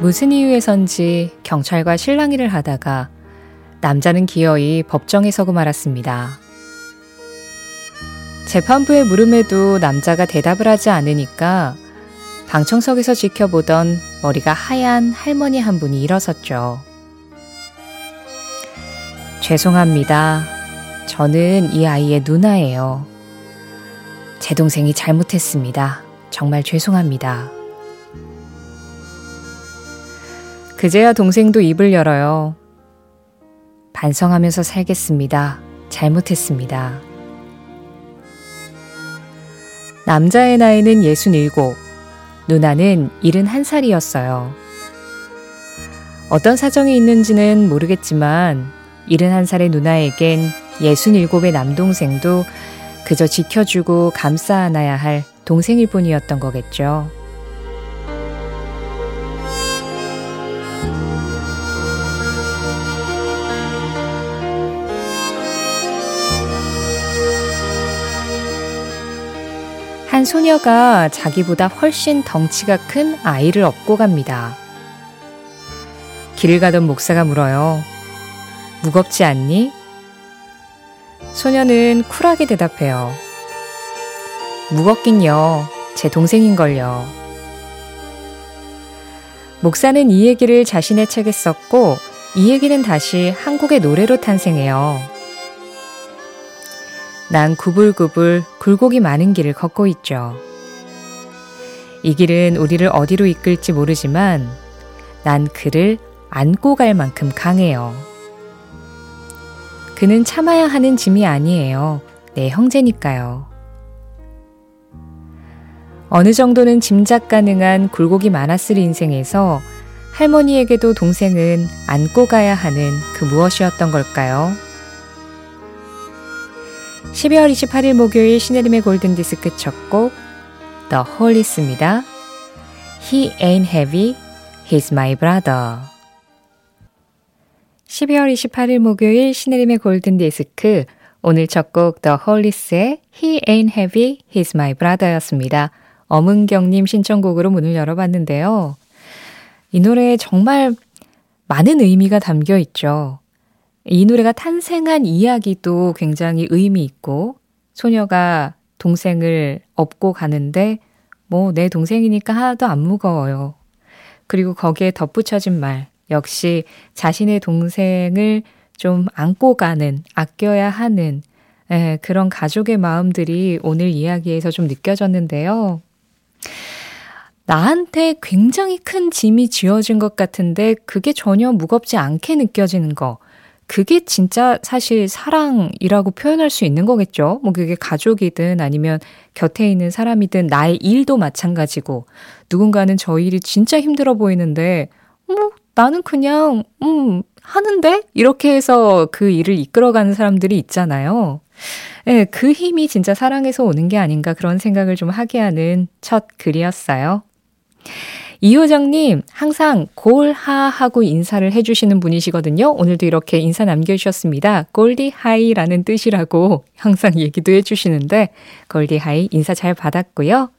무슨 이유에선지 경찰과 실랑이를 하다가 남자는 기어이 법정에 서고 말았습니다. 재판부의 물음에도 남자가 대답을 하지 않으니까 방청석에서 지켜보던 머리가 하얀 할머니 한 분이 일어섰죠. 죄송합니다. 저는 이 아이의 누나예요. 제 동생이 잘못했습니다. 정말 죄송합니다. 그제야 동생도 입을 열어요. 반성하면서 살겠습니다. 잘못했습니다. 남자의 나이는 67, 누나는 71살이었어요. 어떤 사정이 있는지는 모르겠지만 71살의 누나에겐 67의 남동생도 그저 지켜주고 감싸 안아야 할 동생일 뿐이었던 거겠죠. 한 소녀가 자기보다 훨씬 덩치가 큰 아이를 업고 갑니다. 길을 가던 목사가 물어요. 무겁지 않니? 소녀는 쿨하게 대답해요. 무겁긴요. 제 동생인걸요. 목사는 이 얘기를 자신의 책에 썼고 이 얘기는 다시 한국의 노래로 탄생해요. 난 구불구불 굴곡이 많은 길을 걷고 있죠. 이 길은 우리를 어디로 이끌지 모르지만 난 그를 안고 갈 만큼 강해요. 그는 참아야 하는 짐이 아니에요. 내 형제니까요. 어느 정도는 짐작 가능한 굴곡이 많았을 인생에서 할머니에게도 동생은 안고 가야 하는 그 무엇이었던 걸까요? 12월 28일 목요일 신혜림의 골든디스크 첫 곡 The Hollies입니다. He ain't heavy, he's my brother. 12월 28일 목요일 신혜림의 골든디스크 오늘 첫 곡 The Hollies의 He ain't heavy, he's my brother 였습니다. 엄은경님 신청곡으로 문을 열어봤는데요. 이 노래에 정말 많은 의미가 담겨 있죠. 이 노래가 탄생한 이야기도 굉장히 의미 있고 소녀가 동생을 업고 가는데 뭐 내 동생이니까 하나도 안 무거워요. 그리고 거기에 덧붙여진 말 역시 자신의 동생을 좀 안고 가는 아껴야 하는 예, 그런 가족의 마음들이 오늘 이야기에서 좀 느껴졌는데요. 나한테 굉장히 큰 짐이 지어진 것 같은데 그게 전혀 무겁지 않게 느껴지는 거. 그게 진짜 사실 사랑이라고 표현할 수 있는 거겠죠. 뭐 그게 가족이든 아니면 곁에 있는 사람이든 나의 일도 마찬가지고 누군가는 저 일이 진짜 힘들어 보이는데 뭐 나는 그냥 음 하는데 이렇게 해서 그 일을 이끌어가는 사람들이 있잖아요. 예, 네, 그 힘이 진짜 사랑에서 오는 게 아닌가 그런 생각을 좀 하게 하는 첫 글이었어요. 이효정님, 항상 골하하고 인사를 해주시는 분이시거든요. 오늘도 이렇게 인사 남겨주셨습니다. 골디하이라는 뜻이라고 항상 얘기도 해주시는데, 골디하이 인사 잘 받았고요.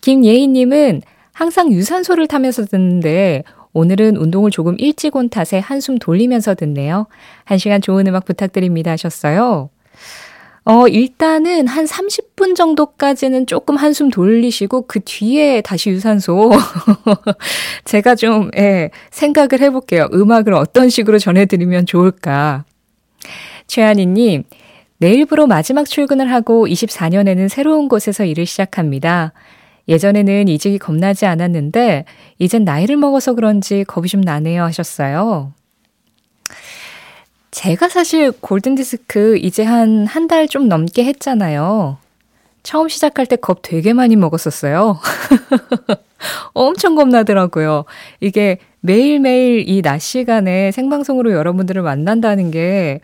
김예희님은 항상 유산소를 타면서 듣는데, 오늘은 운동을 조금 일찍 온 탓에 한숨 돌리면서 듣네요. 한 시간 좋은 음악 부탁드립니다 하셨어요. 어, 일단은 한 30분 정도까지는 조금 한숨 돌리시고 그 뒤에 다시 유산소. 제가 좀, 예, 생각을 해볼게요. 음악을 어떤 식으로 전해드리면 좋을까. 최한희님, 내일부로 마지막 출근을 하고 24년에는 새로운 곳에서 일을 시작합니다. 예전에는 이직이 겁나지 않았는데, 이젠 나이를 먹어서 그런지 겁이 좀 나네요 하셨어요. 제가 사실 골든디스크 이제 한 한 달 좀 넘게 했잖아요. 처음 시작할 때 겁 되게 많이 먹었었어요. 엄청 겁나더라고요. 이게 매일매일 이 낮 시간에 생방송으로 여러분들을 만난다는 게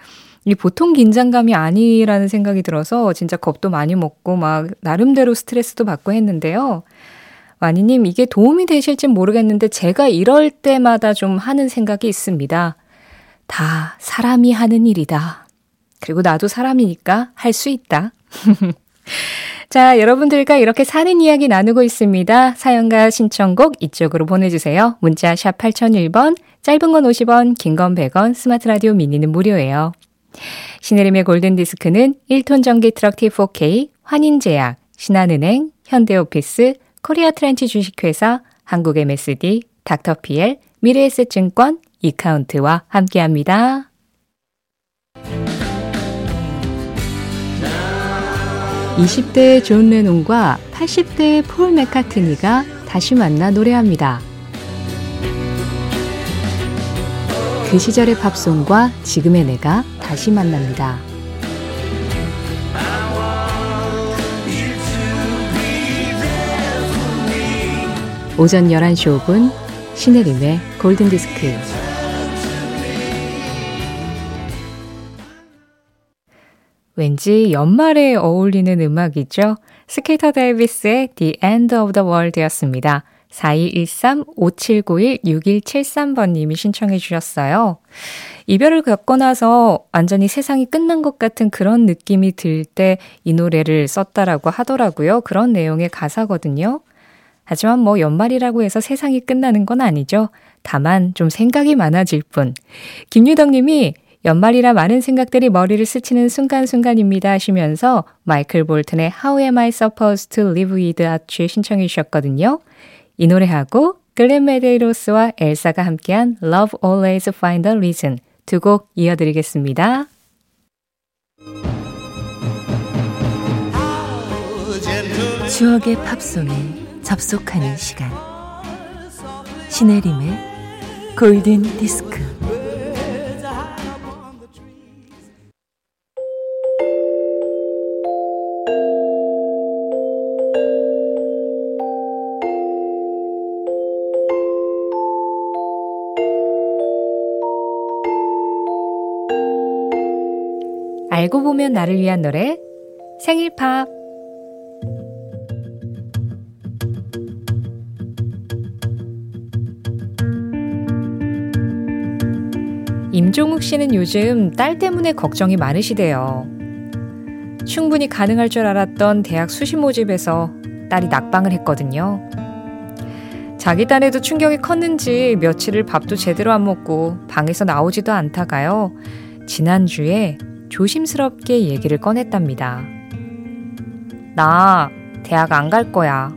이 보통 긴장감이 아니라는 생각이 들어서 진짜 겁도 많이 먹고 막 나름대로 스트레스도 받고 했는데요. 와니님, 이게 도움이 되실진 모르겠는데 제가 이럴 때마다 좀 하는 생각이 있습니다. 다 사람이 하는 일이다. 그리고 나도 사람이니까 할 수 있다. 자, 여러분들과 이렇게 사는 이야기 나누고 있습니다. 사연과 신청곡 이쪽으로 보내주세요. 문자 샵 8001번, 짧은 건 50원, 긴 건 100원, 스마트 라디오 미니는 무료예요. 신혜림의 골든디스크는 1톤 전기 트럭 T4K, 환인제약, 신한은행, 현대오피스, 코리아 트렌치 주식회사, 한국 MSD, 닥터피엘, 미래에셋증권, 이카운트와 함께합니다. 20대의 존 레논과 80대의 폴 맥카트니가 다시 만나 노래합니다. 그 시절의 팝송과 지금의 내가 다시 만납니다. 오전 11시 5분 신혜림의 골든디스크 왠지 연말에 어울리는 음악이죠. 스케이터 데이비스의 The End of the World 였습니다. 4213-5791-6173번님이 신청해 주셨어요. 이별을 겪고 나서 완전히 세상이 끝난 것 같은 그런 느낌이 들 때 이 노래를 썼다라고 하더라고요. 그런 내용의 가사거든요. 하지만 뭐 연말이라고 해서 세상이 끝나는 건 아니죠. 다만 좀 생각이 많아질 뿐. 김유덕 님이 연말이라 많은 생각들이 머리를 스치는 순간순간입니다 하시면서 마이클 볼튼의 How Am I Supposed to Live Without You 신청해 주셨거든요. 이 노래하고 글렌 메데이로스와 엘사가 함께한 Love Always Find a Reason 두 곡 이어드리겠습니다. 추억의 팝송에 접속하는 시간. 신혜림의 골든 디스크. 알고 보면 나를 위한 노래 생일 팝 임종욱 씨는 요즘 딸 때문에 걱정이 많으시대요. 충분히 가능할 줄 알았던 대학 수시 모집에서 딸이 낙방을 했거든요. 자기 딴에도 충격이 컸는지 며칠을 밥도 제대로 안 먹고 방에서 나오지도 않다가요. 지난주에 조심스럽게 얘기를 꺼냈답니다. 나 대학 안 갈 거야.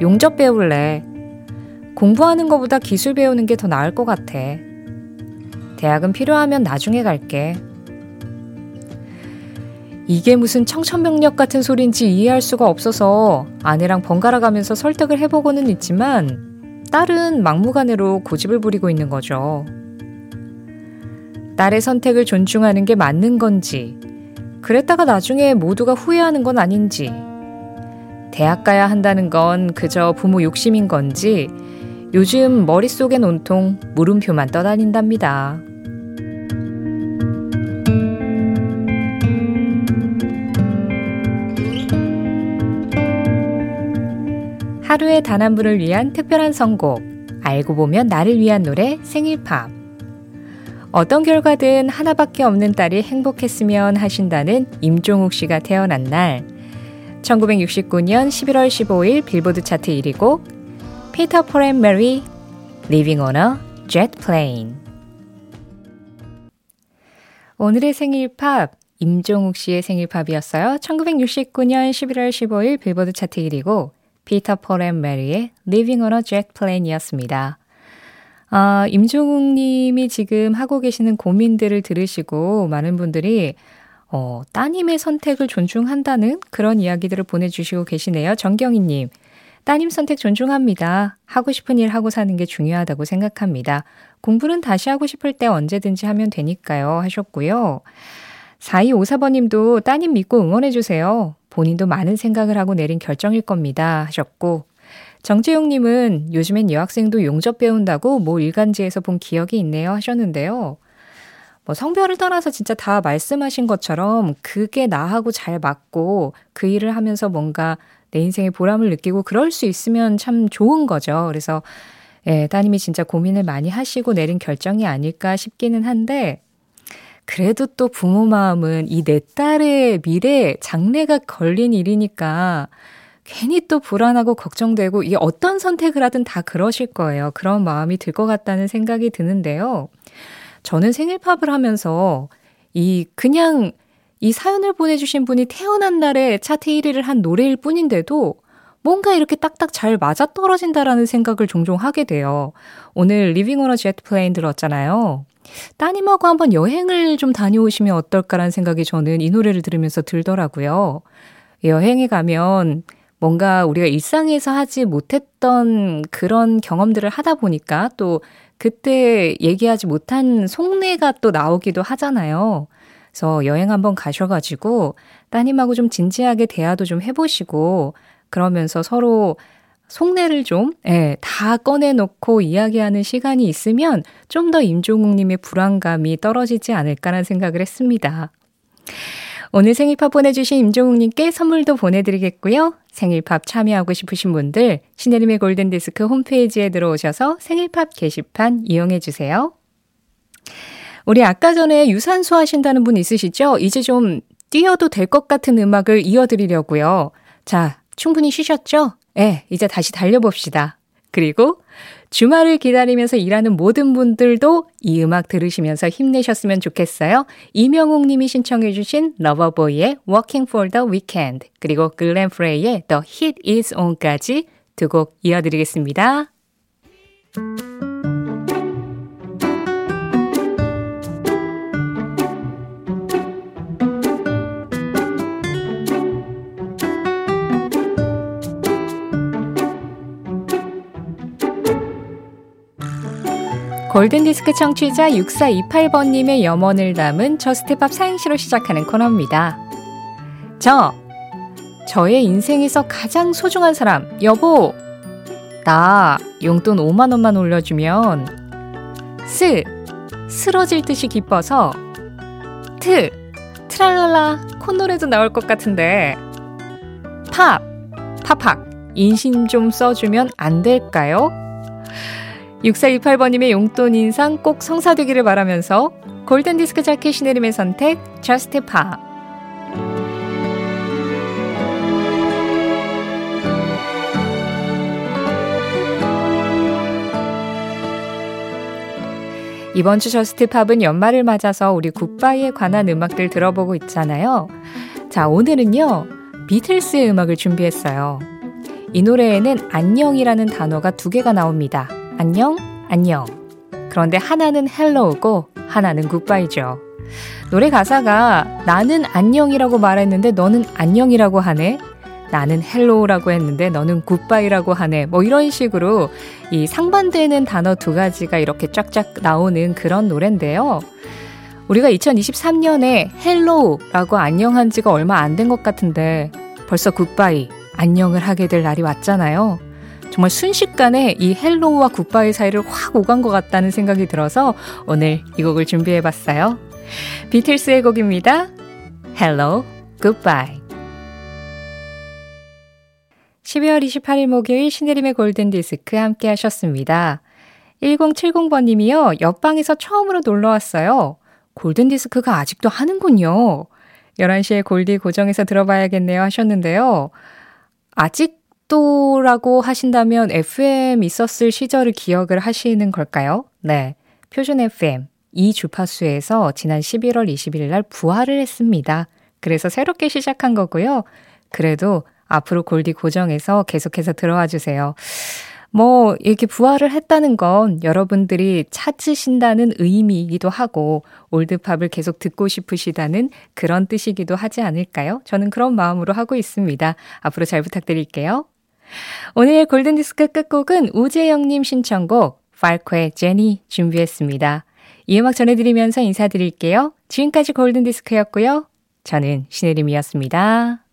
용접 배울래. 공부하는 것보다 기술 배우는 게 더 나을 것 같아. 대학은 필요하면 나중에 갈게. 이게 무슨 청천벽력 같은 소린지 이해할 수가 없어서 아내랑 번갈아 가면서 설득을 해보고는 있지만 딸은 막무가내로 고집을 부리고 있는 거죠. 딸의 선택을 존중하는 게 맞는 건지, 그랬다가 나중에 모두가 후회하는 건 아닌지, 대학 가야 한다는 건 그저 부모 욕심인 건지, 요즘 머릿속엔 온통 물음표만 떠다닌답니다. 하루의 단 한 분을 위한 특별한 선곡, 알고 보면 나를 위한 노래 생일팝. 어떤 결과든 하나밖에 없는 딸이 행복했으면 하신다는 임종욱 씨가 태어난 날 1969년 11월 15일 빌보드 차트 1위고 피터 폴앤 메리 Leaving on a Jet Plane 오늘의 생일 팝 임종욱 씨의 생일 팝이었어요. 1969년 11월 15일 빌보드 차트 1위고 피터 폴앤 메리의 Living on a Jet Plane이었습니다. 아, 임종욱 님이 지금 하고 계시는 고민들을 들으시고 많은 분들이 어, 따님의 선택을 존중한다는 그런 이야기들을 보내주시고 계시네요. 정경희 님. 따님 선택 존중합니다. 하고 싶은 일 하고 사는 게 중요하다고 생각합니다. 공부는 다시 하고 싶을 때 언제든지 하면 되니까요. 하셨고요. 4254번 님도 따님 믿고 응원해주세요. 본인도 많은 생각을 하고 내린 결정일 겁니다. 하셨고, 정재용님은 요즘엔 여학생도 용접 배운다고 뭐 일간지에서 본 기억이 있네요 하셨는데요. 뭐 성별을 떠나서 진짜 다 말씀하신 것처럼 그게 나하고 잘 맞고 그 일을 하면서 뭔가 내 인생의 보람을 느끼고 그럴 수 있으면 참 좋은 거죠. 그래서 예, 따님이 진짜 고민을 많이 하시고 내린 결정이 아닐까 싶기는 한데 그래도 또 부모 마음은 이 내 딸의 미래, 장래가 걸린 일이니까 괜히 또 불안하고 걱정되고 이게 어떤 선택을 하든 다 그러실 거예요. 그런 마음이 들 것 같다는 생각이 드는데요. 저는 생일팝을 하면서 이 그냥 이 사연을 보내주신 분이 태어난 날에 차트 1위를 한 노래일 뿐인데도 뭔가 이렇게 딱딱 잘 맞아 떨어진다라는 생각을 종종 하게 돼요. 오늘 Leaving on a Jet Plane 들었잖아요. 따님하고 한번 여행을 좀 다녀오시면 어떨까라는 생각이 저는 이 노래를 들으면서 들더라고요. 여행에 가면 뭔가 우리가 일상에서 하지 못했던 그런 경험들을 하다 보니까 또 그때 얘기하지 못한 속내가 또 나오기도 하잖아요. 그래서 여행 한번 가셔가지고 따님하고 좀 진지하게 대화도 좀 해보시고 그러면서 서로 속내를 좀, 예, 다 꺼내놓고 이야기하는 시간이 있으면 좀 더 임종욱님의 불안감이 떨어지지 않을까라는 생각을 했습니다. 오늘 생일팝 보내주신 임종욱님께 선물도 보내드리겠고요. 생일팝 참여하고 싶으신 분들 신혜림의 골든디스크 홈페이지에 들어오셔서 생일팝 게시판 이용해주세요. 우리 아까 전에 유산소 하신다는 분 있으시죠? 이제 좀 뛰어도 될 것 같은 음악을 이어드리려고요. 자, 충분히 쉬셨죠? 예, 네, 이제 다시 달려봅시다. 그리고 주말을 기다리면서 일하는 모든 분들도 이 음악 들으시면서 힘내셨으면 좋겠어요. 이명웅 님이 신청해 주신 러버보이의 Walking for the Weekend 그리고 글렌 프레이의 The Hit Is On까지 두 곡 이어드리겠습니다. 골든디스크 청취자 6428번님의 염원을 담은 저스트팝 사행시로 시작하는 코너입니다. 저, 저의 인생에서 가장 소중한 사람, 여보! 나 용돈 5만원만 올려주면 스, 쓰러질 듯이 기뻐서 트, 트랄랄라 콧노래도 나올 것 같은데 팝, 팝팍 인심 좀 써주면 안 될까요? 6428번님의 용돈 인상 꼭 성사되기를 바라면서 골든디스크 자켓 신혜림의 선택 Just Pop 이번 주 Just Pop은 연말을 맞아서 우리 goodbye에 관한 음악들 들어보고 있잖아요. 자, 오늘은요, 비틀스의 음악을 준비했어요. 이 노래에는 안녕이라는 단어가 두 개가 나옵니다. 안녕, 안녕. 그런데 하나는 hello고 하나는 goodbye죠. 노래 가사가 나는 안녕이라고 말했는데 너는 안녕이라고 하네. 나는 hello라고 했는데 너는 goodbye라고 하네. 뭐 이런 식으로 이 상반되는 단어 두 가지가 이렇게 쫙쫙 나오는 그런 노래인데요. 우리가 2023년에 hello라고 안녕한 지가 얼마 안 된 것 같은데 벌써 goodbye, 안녕을 하게 될 날이 왔잖아요. 정말 순식간에 이 hello와 goodbye 사이를 확 오간 것 같다는 생각이 들어서 오늘 이 곡을 준비해 봤어요. 비틀스의 곡입니다. Hello, Goodbye. 12월 28일 목요일 신혜림의 골든디스크 함께 하셨습니다. 1070번 님이요. 옆방에서 처음으로 놀러 왔어요. 골든디스크가 아직도 하는군요. 11시에 골디 고정해서 들어봐야겠네요 하셨는데요. 아직 또라고 하신다면 FM 있었을 시절을 기억을 하시는 걸까요? 네. 표준 FM 이 주파수에서 지난 11월 20일 날 부활을 했습니다. 그래서 새롭게 시작한 거고요. 그래도 앞으로 골디 고정해서 계속해서 들어와 주세요. 뭐, 이렇게 부활을 했다는 건 여러분들이 찾으신다는 의미이기도 하고, 올드팝을 계속 듣고 싶으시다는 그런 뜻이기도 하지 않을까요? 저는 그런 마음으로 하고 있습니다. 앞으로 잘 부탁드릴게요. 오늘 골든디스크 끝곡은 우재영님 신청곡 팔코의 제니 준비했습니다. 이 음악 전해드리면서 인사드릴게요. 지금까지 골든디스크였고요. 저는 신혜림이었습니다.